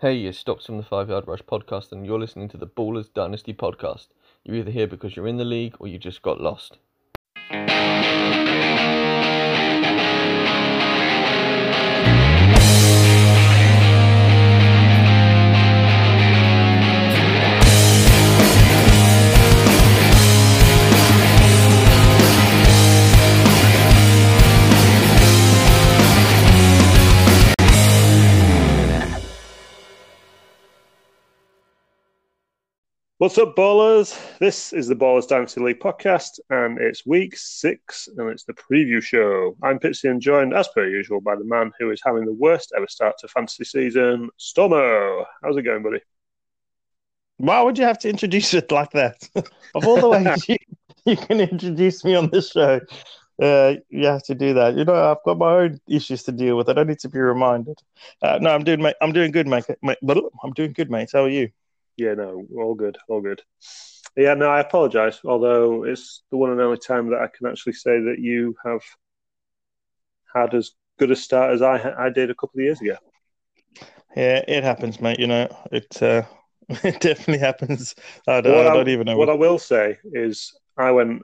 Hey, you stopped from the Five Yard Rush podcast and you're listening to the Ballers Dynasty podcast. You're either here because you're in the league or you just got lost. What's up, ballers? This is the Ballers Dynasty League podcast, and it's week six, and it's the preview show. I'm Pitsy and joined, as per usual, by the man who is having the worst ever start to fantasy season, Stormo. How's it going, buddy? Why would you have to introduce it like that? of all the ways you, you can introduce me on this show, uh, you have to do that. You know, I've got my own issues to deal with. I don't need to be reminded. Uh, no, I'm doing, mate. I'm doing good, mate. mate. I'm doing good, mate. How are you? Yeah, no, all good, all good. Yeah, no, I apologise. Although it's the one and only time that I can actually say that you have had as good a start as I I did a couple of years ago. Yeah, it happens, mate. You know, it uh, it definitely happens. I don't, I don't even know. What, I will say is, I went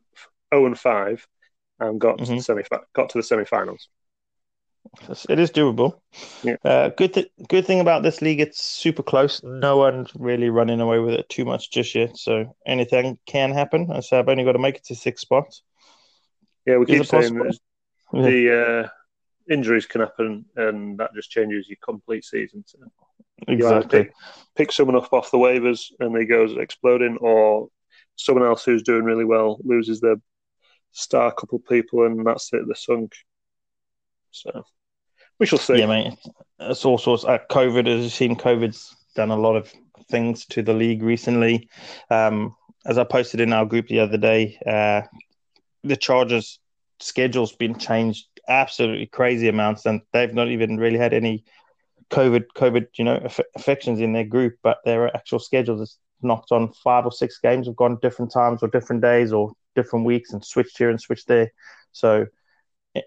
zero and five and got Mhm. to semi got to the semi-finals. It is doable. Yeah. Uh, good, th- good thing about this league, it's super close. No one's really running away with it too much just yet. So anything can happen. I say I've only got to make it to six spots. Yeah, we keep saying that the uh, injuries can happen, and that just changes your complete season. So Exactly. pick, pick someone up off the waivers and they goes exploding, or someone else who's doing really well loses their star couple people, and that's it. They're sunk. So we shall see. Yeah, mate. It's all sorts. Uh, COVID, as you've seen, COVID's done a lot of things to the league recently. Um, as I posted in our group the other day, uh, the Chargers' schedule's been changed absolutely crazy amounts, and they've not even really had any COVID, COVID, you know, aff- affections in their group, but their actual schedules is knocked on five or six games have gone different times or different days or different weeks and switched here and switched there. So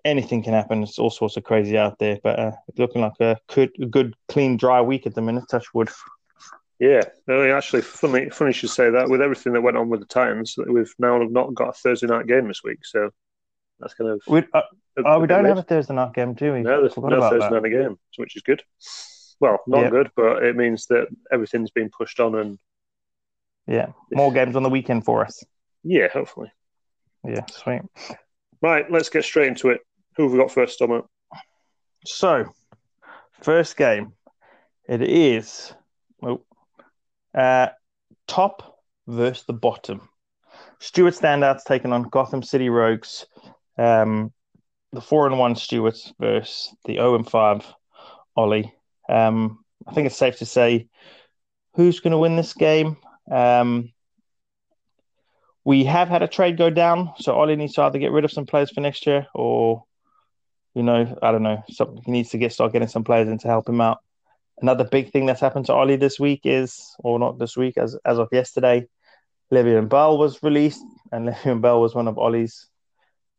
anything can happen. It's all sorts of crazy out there, but uh, looking like a good, good, clean, dry week at the minute. Touch wood. Yeah, no, actually, funny, funny you should say that. With everything that went on with the Titans, we've now not got a Thursday night game this week, so that's kind of. We, uh, oh, we don't have weird. a Thursday night game, do we? No, there's no Thursday that. night game, which is good. Well, not Yeah. good, but it means that everything's been pushed on, and Yeah, more games on the weekend for us. yeah, hopefully. Yeah, sweet. Right, let's get straight into it. Who have we got first, Tomo? So, first game, it is oh, uh, top versus the bottom. Stuart Standouts taking on Gotham City Rogues. Um, the four and one Stuarts versus the zero and five Ollie. Um, I think it's safe to say who's going to win this game. Um, we have had a trade go down, so Ollie needs to either get rid of some players for next year, or you know, I don't know, some, he needs to get start getting some players in to help him out. Another big thing that's happened to Ollie this week is, or not this week, as as of yesterday, Le'Veon Bell was released, and Le'Veon Bell was one of Ollie's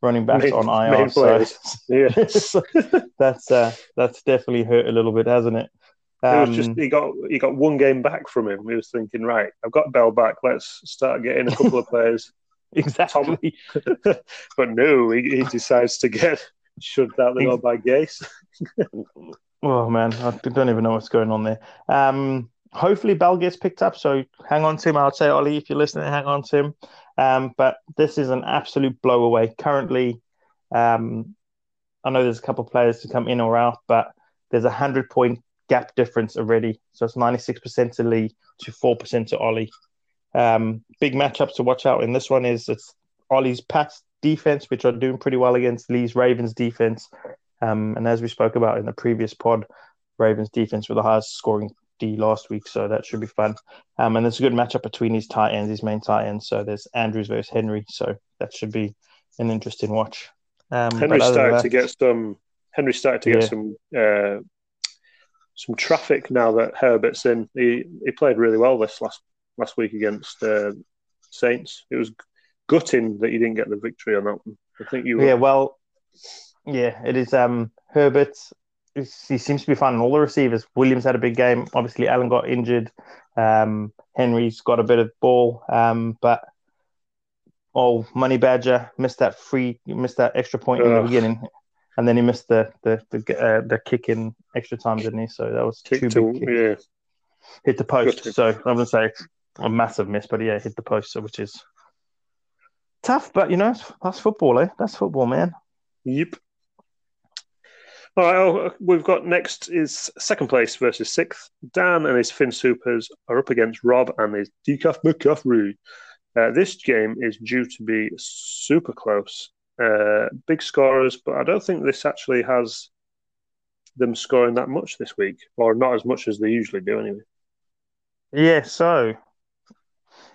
running backs Main- on IR. so- Yeah. so that's uh, that's definitely hurt a little bit, hasn't it? It Um, was just he got he got one game back from him. He was thinking, right, I've got Bell back. Let's start getting a couple of players. exactly. but no, he, he decides to get shoved out the door by Gase. Oh man, I don't even know what's going on there. Um, hopefully Bell gets picked up, so hang on to him. I would say, Ollie, if you're listening, hang on to him. Um, but this is an absolute blow away. Currently, um, I know there's a couple of players to come in or out, but there's a hundred point gap difference already. So it's 96% to Lee to 4% to Ollie. Um, big matchups to watch out in this one is it's Ollie's Pats defense, which are doing pretty well against Lee's Ravens defense. Um, and as we spoke about in the previous pod, Ravens defense were the highest scoring D last week, so that should be fun. Um, and there's a good matchup between his tight ends, his main tight ends. So there's Andrews versus Henry, so that should be an interesting watch. Um, Henry but other than started that- to get some. Henry started to get Yeah. some uh, some traffic now that Herbert's in. He he played really well this last last week against uh, Saints. It was gutting that he didn't get the victory on that one. I think you were Yeah, well, yeah, it is. Um, Herbert he seems to be finding all the receivers. Williams had a big game. Obviously, Allen got injured. Um, Henry's got a bit of ball, um, but oh, Money Badger missed that free, missed that extra point in the beginning, and then he missed the the the, uh, the kick in extra time, didn't he? So that was Kick two big to, kicks. yeah. hit the post. So I'm gonna say a massive miss, but yeah, hit the post, so which is tough. But you know, that's football, eh? That's football, man. Yep. All right, oh, we've got next is second place versus sixth. Dan and his Finn Supers are up against Rob and his Decaf McCaffrey. Uh, this game is due to be super close. Uh, big scorers, but I don't think this actually has them scoring that much this week, or not as much as they usually do anyway. Yeah, so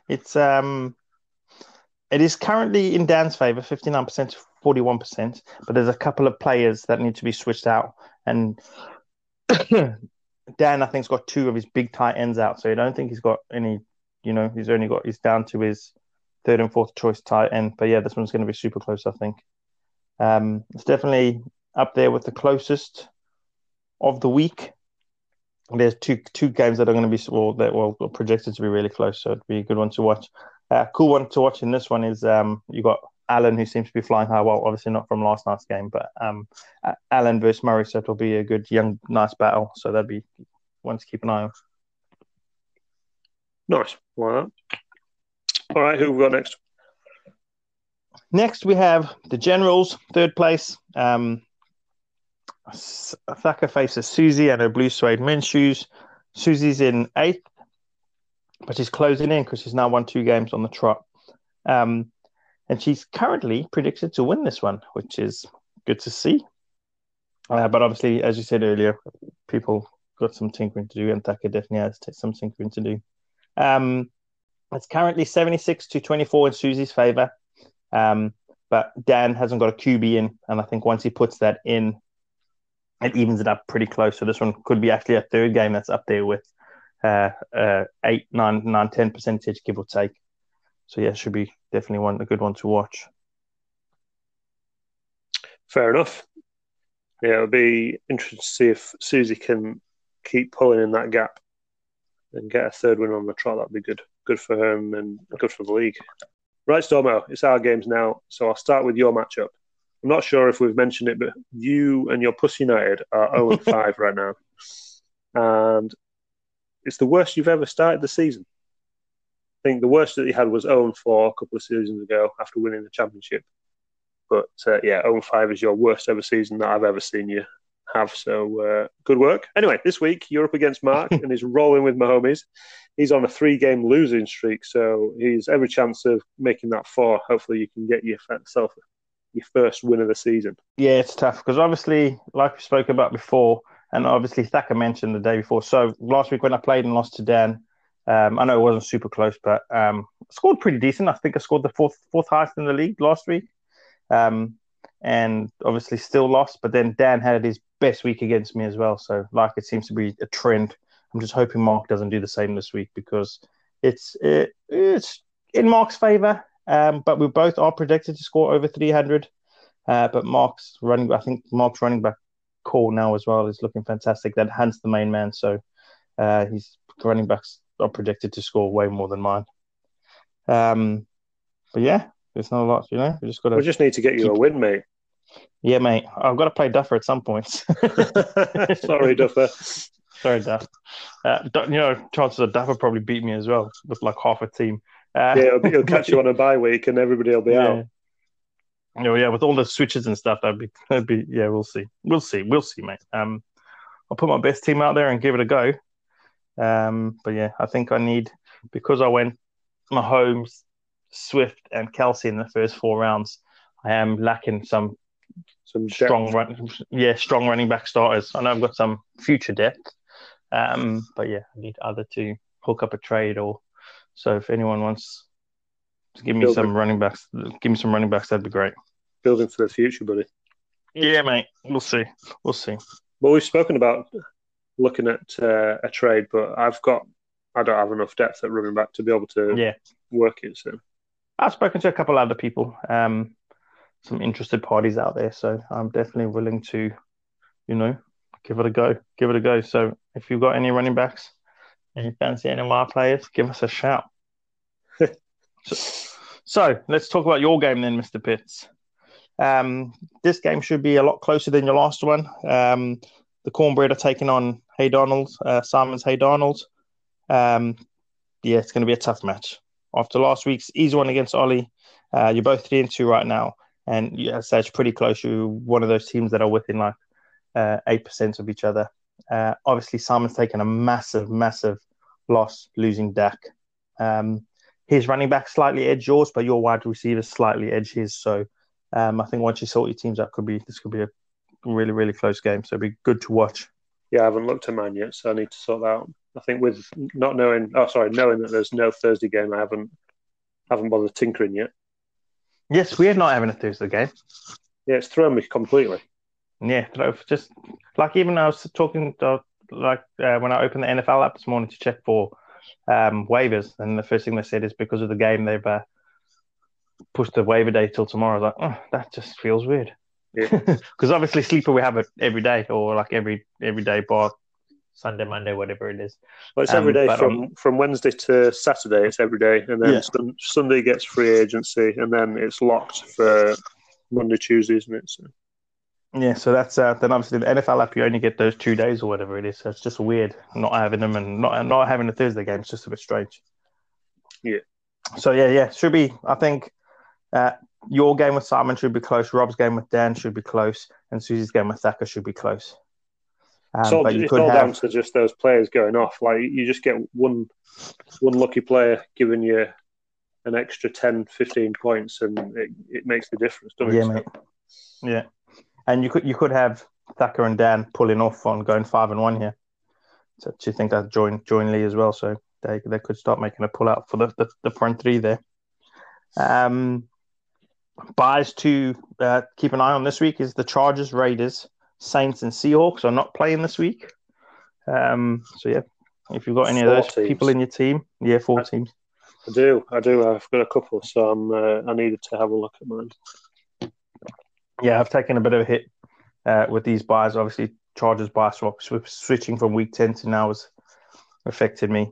it's um it is currently in Dan's favor, 59% to 41%, but there's a couple of players that need to be switched out. And Dan, I think, has got two of his big tight ends out. So I don't think he's got any, you know, he's only got, he's down to his third and fourth choice tight end. But yeah, this one's going to be super close, I think. Um, it's definitely up there with the closest of the week. There's two two games that are going to be well, that well projected to be really close, so it'd be a good one to watch. Uh, cool one to watch in this one is um, you got Allen, who seems to be flying high. Well, obviously not from last night's game, but um, Allen versus Murray, so it'll be a good, young, nice battle. So that'd be one to keep an eye on. Nice. Wow. All right, who we got next? Next, we have the Generals, third place. Um, Thacker faces Susie and her blue suede men's shoes. Susie's in eighth, but she's closing in because she's now won two games on the trot. Um, and she's currently predicted to win this one, which is good to see. Uh, but obviously, as you said earlier, people got some tinkering to do, and Thacker definitely has some tinkering to do. Um, it's currently 76 to 24 in Susie's favor. Um, but Dan hasn't got a QB in, and I think once he puts that in, it evens it up pretty close. So this one could be actually a third game that's up there with uh, uh, eight, nine, nine, ten percentage, give or take. So yeah, should be definitely one a good one to watch. Fair enough. Yeah, it'll be interesting to see if Susie can keep pulling in that gap and get a third win on the trot. That'd be good. Good for him and good for the league. Right, Stormo, it's our games now. So I'll start with your matchup. I'm not sure if we've mentioned it, but you and your Puss United are 0 5 right now. And it's the worst you've ever started the season. I think the worst that you had was 0 4 a couple of seasons ago after winning the championship. But uh, yeah, 0 5 is your worst ever season that I've ever seen you have. So uh, good work. Anyway, this week you're up against Mark and he's rolling with my homies. He's on a three game losing streak, so he's every chance of making that four. Hopefully, you can get yourself your first win of the season. Yeah, it's tough because obviously, like we spoke about before, and obviously Thacker mentioned the day before. So last week when I played and lost to Dan, um, I know it wasn't super close, but um, scored pretty decent. I think I scored the fourth fourth highest in the league last week, um, and obviously still lost. But then Dan had his best week against me as well. So like it seems to be a trend. I'm just hoping Mark doesn't do the same this week because it's it, it's in Mark's favor. Um, but we both are predicted to score over 300. Uh, but Mark's running, I think Mark's running back core now as well is looking fantastic. That Hunt's the main man, so uh, his running backs are predicted to score way more than mine. Um, but yeah, there's not a lot, you know. We just got to. We just need to get you keep- a win, mate. Yeah, mate. I've got to play Duffer at some point. Sorry, Duffer. Sorry, Duff. Uh, you know, chances are Duffer probably beat me as well with like half a team. Uh, Yeah, he'll, he'll catch you on a bye week and everybody will be out. You know, yeah, with all the switches and stuff, that'd be, that'd be, yeah, we'll see, we'll see, we'll see, mate. Um, I'll put my best team out there and give it a go. Um, but yeah, I think I need because I went Mahomes, Swift, and Kelsey in the first four rounds. I am lacking some Some depth. strong run, yeah, strong running back starters. I know I've got some future depth, um, but yeah, I need other to hook up a trade or so. If anyone wants to give me Build some running backs, give me some running backs. That'd be great. building for the future, buddy. Yeah, mate. We'll see. We'll see. Well, we've spoken about looking at uh, a trade, but I've got I don't have enough depth at running back to be able to Yeah, work it. So I've spoken to a couple other people, um, some interested parties out there. So I'm definitely willing to, you know, give it a go. Give it a go. So if you've got any running backs and you fancy any of our players, give us a shout. so, so let's talk about your game then, Mr. Pitts. Um, this game should be a lot closer than your last one. Um, the Cornbread are taking on Hey Donald, uh, Simon's Hey Donald. Um, yeah, it's going to be a tough match. After last week's easy one against Ollie, uh, you're both three and two right now, and yeah, so it's pretty close. You're one of those teams that are within like uh, eight percent of each other. Uh, obviously, Simon's taken a massive, massive loss losing Dak. Um, his running back slightly edge yours, but your wide receiver slightly edge his. So um, I think once you sort your teams out, could be this could be a really, really close game. So it'd be good to watch. Yeah, I haven't looked at mine yet, so I need to sort that out. I think with not knowing, oh sorry, knowing that there's no Thursday game, I haven't haven't bothered tinkering yet. Yes, we are not having a Thursday game. Yeah, it's thrown me completely. Yeah, just like even I was talking to, like uh, when I opened the NFL app this morning to check for um, waivers, and the first thing they said is because of the game they've uh, pushed the waiver day till tomorrow. I was like, oh, that just feels weird. Yeah. Because obviously sleeper we have it every day or like every every day bar Sunday, Monday, whatever it is. Well, it's every Um, day from on- from Wednesday to Saturday. It's every day, and then Yeah. sun, Sunday gets free agency, and then it's locked for Monday, Tuesday, isn't it? So, Yeah, so that's uh, then obviously the NFL app you only get those two days or whatever it is. So it's just weird not having them and not not having a Thursday game. It's just a bit strange. Yeah. So yeah, yeah, should be. I think uh, your game with Simon should be close. Rob's game with Dan should be close, and Susie's game with Thacker should be close. Um, it's all, but you it's could all have down to just those players going off. Like you just get one one lucky player giving you an extra 10, 15 points, and it, it makes the difference, doesn't yeah, it? mate. Yeah, and you could you could have Thacker and Dan pulling off on going five and one here. So do you think that join join Lee as well? So they they could start making a pull out for the the, the front three there. Um, buys to uh, keep an eye on this week is the Chargers, Raiders, Saints, and Seahawks are not playing this week. Um, so yeah, if you've got any Four of those teams. people in your team, yeah, four Uh, teams. I do, I do. I've got a couple, so I'm. Uh, I needed to have a look at mine. Yeah, I've taken a bit of a hit uh, with these buys. Obviously, Chargers buy swap sw- switching from week ten to now has affected me.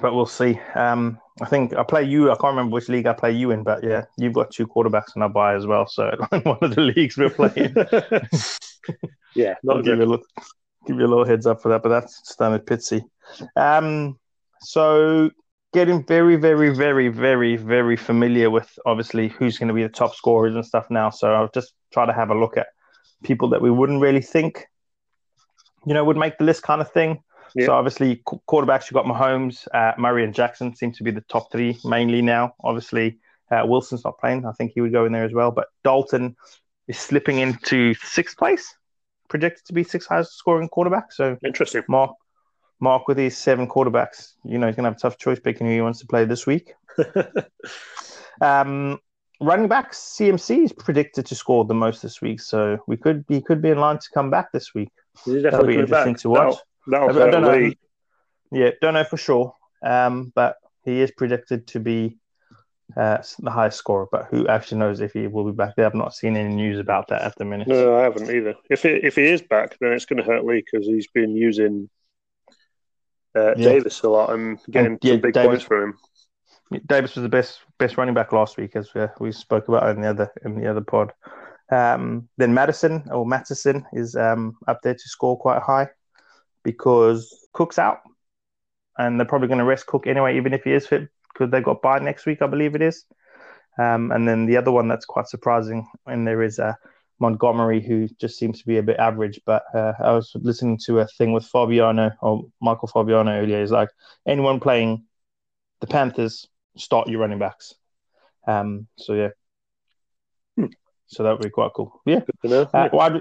But we'll see. Um, I think I play you. I can't remember which league I play you in, but yeah, you've got two quarterbacks and I buy as well. So in one of the leagues we're playing, yeah, I'll not give you a little, give you a little heads up for that. But that's standard Pitsy. Um, so getting very, very, very, very, very familiar with obviously who's going to be the top scorers and stuff now. So I'll just try to have a look at people that we wouldn't really think, you know, would make the list kind of thing. Yeah. So obviously qu- quarterbacks, you've got Mahomes, uh, Murray, and Jackson seem to be the top three mainly now. Obviously, uh, Wilson's not playing. I think he would go in there as well. But Dalton is slipping into sixth place, projected to be sixth highest scoring quarterback. So Interesting. Mark, Mark with his seven quarterbacks, you know, he's gonna have a tough choice picking who he wants to play this week. Um, running backs, CMC is predicted to score the most this week, so we could he could be in line to come back this week. Is That'll definitely be coming back? interesting to watch. That'll, I, that'll I don't know. Yeah, don't know for sure, um, but he is predicted to be uh, the highest scorer. But who actually knows if he will be back? there? I've not seen any news about that at the minute. No, I haven't either. If he, if he is back, then it's going to hurt Lee because he's been using uh, Yeah. Davis a lot and getting And, yeah, some big Davis- points for him. Davis was the best best running back last week, as we, we spoke about in the other in the other pod. Um, then Madison or Mattison is um, up there to score quite high because Cook's out, and they're probably going to rest Cook anyway, even if he is fit, because they got by next week, I believe it is. Um, and then the other one that's quite surprising, and there is uh, Montgomery, who just seems to be a bit average. But uh, I was listening to a thing with Fabiano or Michael Fabiano earlier. He's like, anyone playing the Panthers, start your running backs. Um, so yeah, Hmm. so that would be quite cool. Yeah, Good to know. uh, wide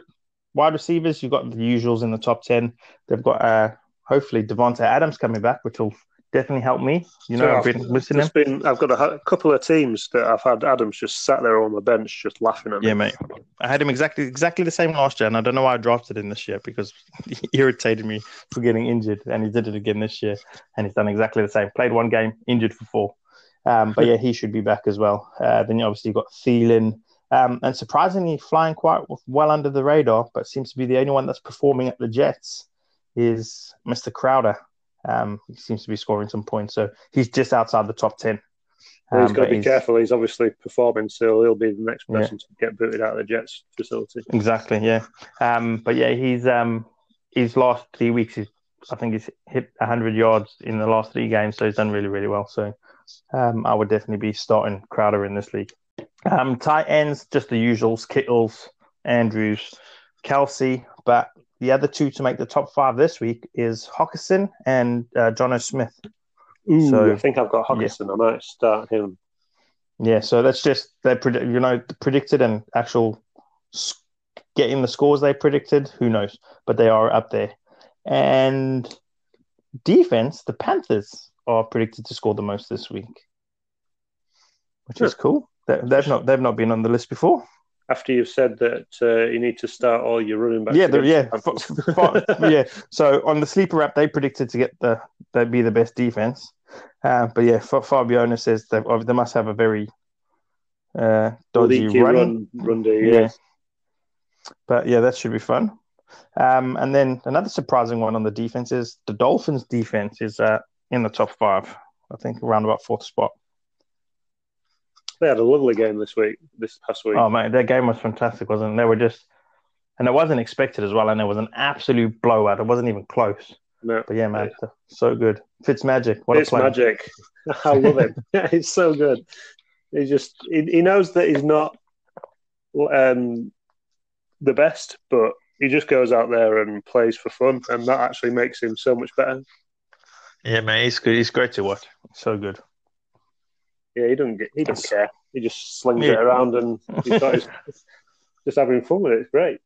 wide receivers, you've got the usuals in the top ten. They've got uh, hopefully Davante Adams coming back, which will definitely help me. You know, So I've been missing him. Been, I've got a, ha- couple of teams that I've had Adams just sat there on the bench, just laughing at me. Yeah, mate. I had him exactly exactly the same last year, and I don't know why I drafted him this year because he irritated me for getting injured, and he did it again this year, and he's done exactly the same. Played one game, injured for four. Um, but yeah, he should be back as well. Uh, then you obviously got Thielen, Um, and surprisingly, flying quite well under the radar, but seems to be the only one that's performing at the Jets is Mr. Crowder. Um, he seems to be scoring some points, so he's just outside the top ten. Well, he's Um, got to be he's- careful. He's obviously performing, so he'll be the next Yeah. person to get booted out of the Jets facility. Exactly, yeah. Um, but yeah, he's um, his last three weeks, he's, I think he's hit 100 yards in the last three games, so he's done really, really well. So um, I would definitely be starting Crowder in this league. Um, tight ends, just the usuals: Kittles, Andrews, Kelsey. But the other two to make the top five this week is Hockenson and uh, Jonnu Smith. Ooh, So- I think I've got Hockenson. I might start him. Yeah, so that's just they predict, you know, predicted and actual getting the scores they predicted. Who knows? But they are up there. And defense, the Panthers are predicted to score the most this week, which is cool. They, they've not they've not been on the list before. After you've said that uh, you need to start all your running backs. yeah, yeah, against the f- f- yeah. So on the sleeper app, they predicted to get the they'd be the best defense. Uh, but yeah, F- Fabiano says they they must have a very uh, dodgy Leaky running run, run day, yeah. yeah. But yeah, that should be fun. Um, and then another surprising one on the defense is the Dolphins' defense is uh, in the top five. I think around about fourth spot. They had a lovely game this week, this past week. Oh man, their game was fantastic, wasn't it? They were just, and it wasn't expected as well, and it was an absolute blowout. It wasn't even close. no. But yeah, man, so good. Fitz magic. What it's a play. magic. I love him. it's so good. He just he, he knows that he's not um, the best, but he just goes out there and plays for fun, and that actually makes him so much better. Yeah, man, he's good. He's great to watch. So good. Yeah, he doesn't get, he doesn't care. He just slings Yeah. it around and he's got his, just having fun with it. It's great.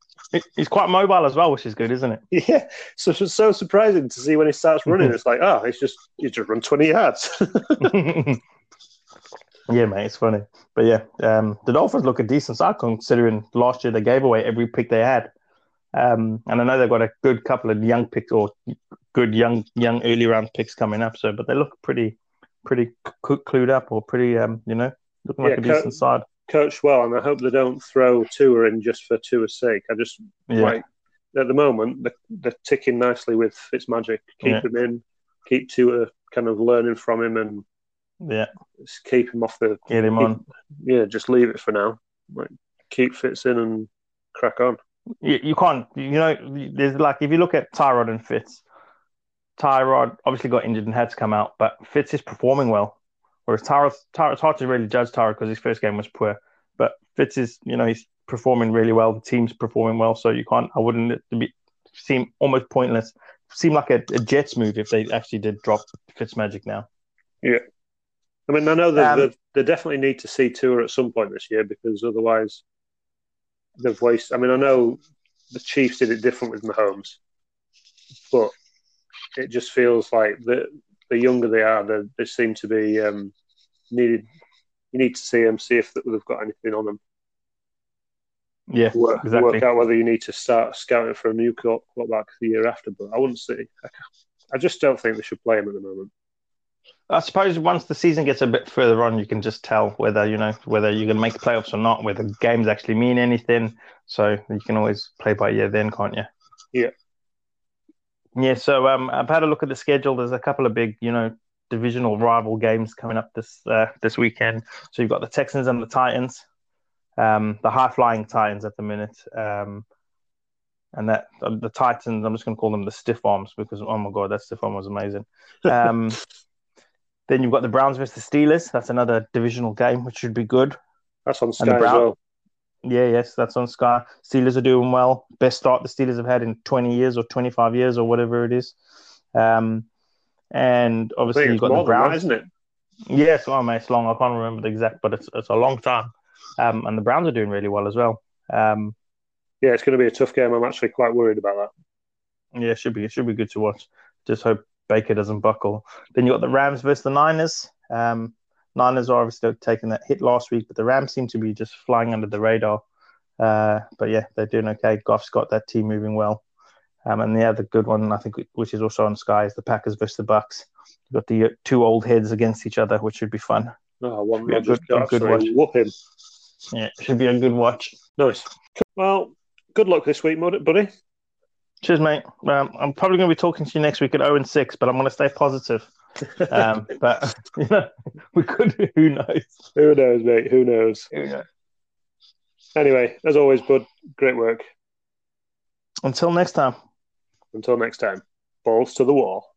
He's quite mobile as well, which is good, isn't it? Yeah, so it's so surprising to see when he starts running. It's like, oh, he's just he's just run twenty yards. yeah, mate, it's funny. But yeah, um, the Dolphins look a decent side considering last year they gave away every pick they had. Um, and I know they've got a good couple of young picks or good young young early round picks coming up. So, but they look pretty pretty cl- clued up or pretty um, you know, looking like a decent side. Coached well, and I hope they don't throw Tua in just for Tua's sake. I just Yeah, like at the moment they're, they're ticking nicely with Fitzmagic. Keep Yeah. him in, keep Tua kind of learning from him, and yeah, just keep him off the get him on. yeah. Just leave it for now. Like keep Fitz in and crack on. you, you can't, you know, there's like, if you look at Tyrod and Fitz, Tyrod obviously got injured and had to come out, but Fitz is performing well. Whereas Tyrod, Tyrod it's hard to really judge Tyrod because his first game was poor, but Fitz is, you know, he's performing really well. The team's performing well, so you can't, I wouldn't it be, seem almost pointless. Seem like a, a Jets move if they actually did drop Fitz Magic now. Yeah. I mean, I know that Um, they, they definitely need to see Tua at some point this year because otherwise they've wasted. I mean, I know the Chiefs did it different with Mahomes, but it just feels like the the younger they are, they, they seem to be um, needed. You need to see them, see if they've got anything on them. Yeah, Work, exactly. work out whether you need to start scouting for a new quar- quarterback the year after. But I wouldn't say. I, just don't think they should play him at the moment. I suppose once the season gets a bit further on, you can just tell whether you know whether you're going to make the playoffs or not, whether games actually mean anything. So you can always play by ear then, can't you? Yeah. Yeah. So um, I've had a look at the schedule. There's a couple of big, you know, divisional rival games coming up this uh, this weekend. So you've got the Texans and the Titans, um, the high flying Titans at the minute. Um, and that uh, the Titans, I'm just going to call them the stiff arms because oh my god, that stiff arm was amazing. Um, then you've got the Browns versus the Steelers. That's another divisional game, which should be good. That's on the Sky as well. Yeah, yes, that's on Sky. Steelers are doing well. Best start the Steelers have had in 20 years or 25 years or whatever it is. Um, and obviously you've got the than that, Browns. isn't it? Yes, well, mate, it's long. I can't remember the exact, but it's it's a long time. Um, and the Browns are doing really well as well. Um, Yeah, it's going to be a tough game. I'm actually quite worried about that. yeah, it should be it should be good to watch. Just hope Baker doesn't buckle. Then you got the Rams versus the Niners. Um, Niners are obviously taking that hit last week, but the Rams seem to be just flying under the radar. Uh, but yeah, they're doing okay. Goff's got that team moving well. Um, and the other good one, I think, which is also on Sky, is the Packers versus the Bucks. You've got the uh, two old heads against each other, which should be fun. Oh, want Yeah, Rodgers good- to good absolutely whoop him. Yeah, should be a good watch. Nice. Well, good luck this week, buddy. Cheers, mate. Um, I'm probably going to be talking to you next week at 0 and 6, but I'm going to stay positive. Um, but you know, we could. Who knows? Who knows, mate? Who knows? Who knows? Anyway, as always, bud, great work. Until next time. Until next time, balls to the wall.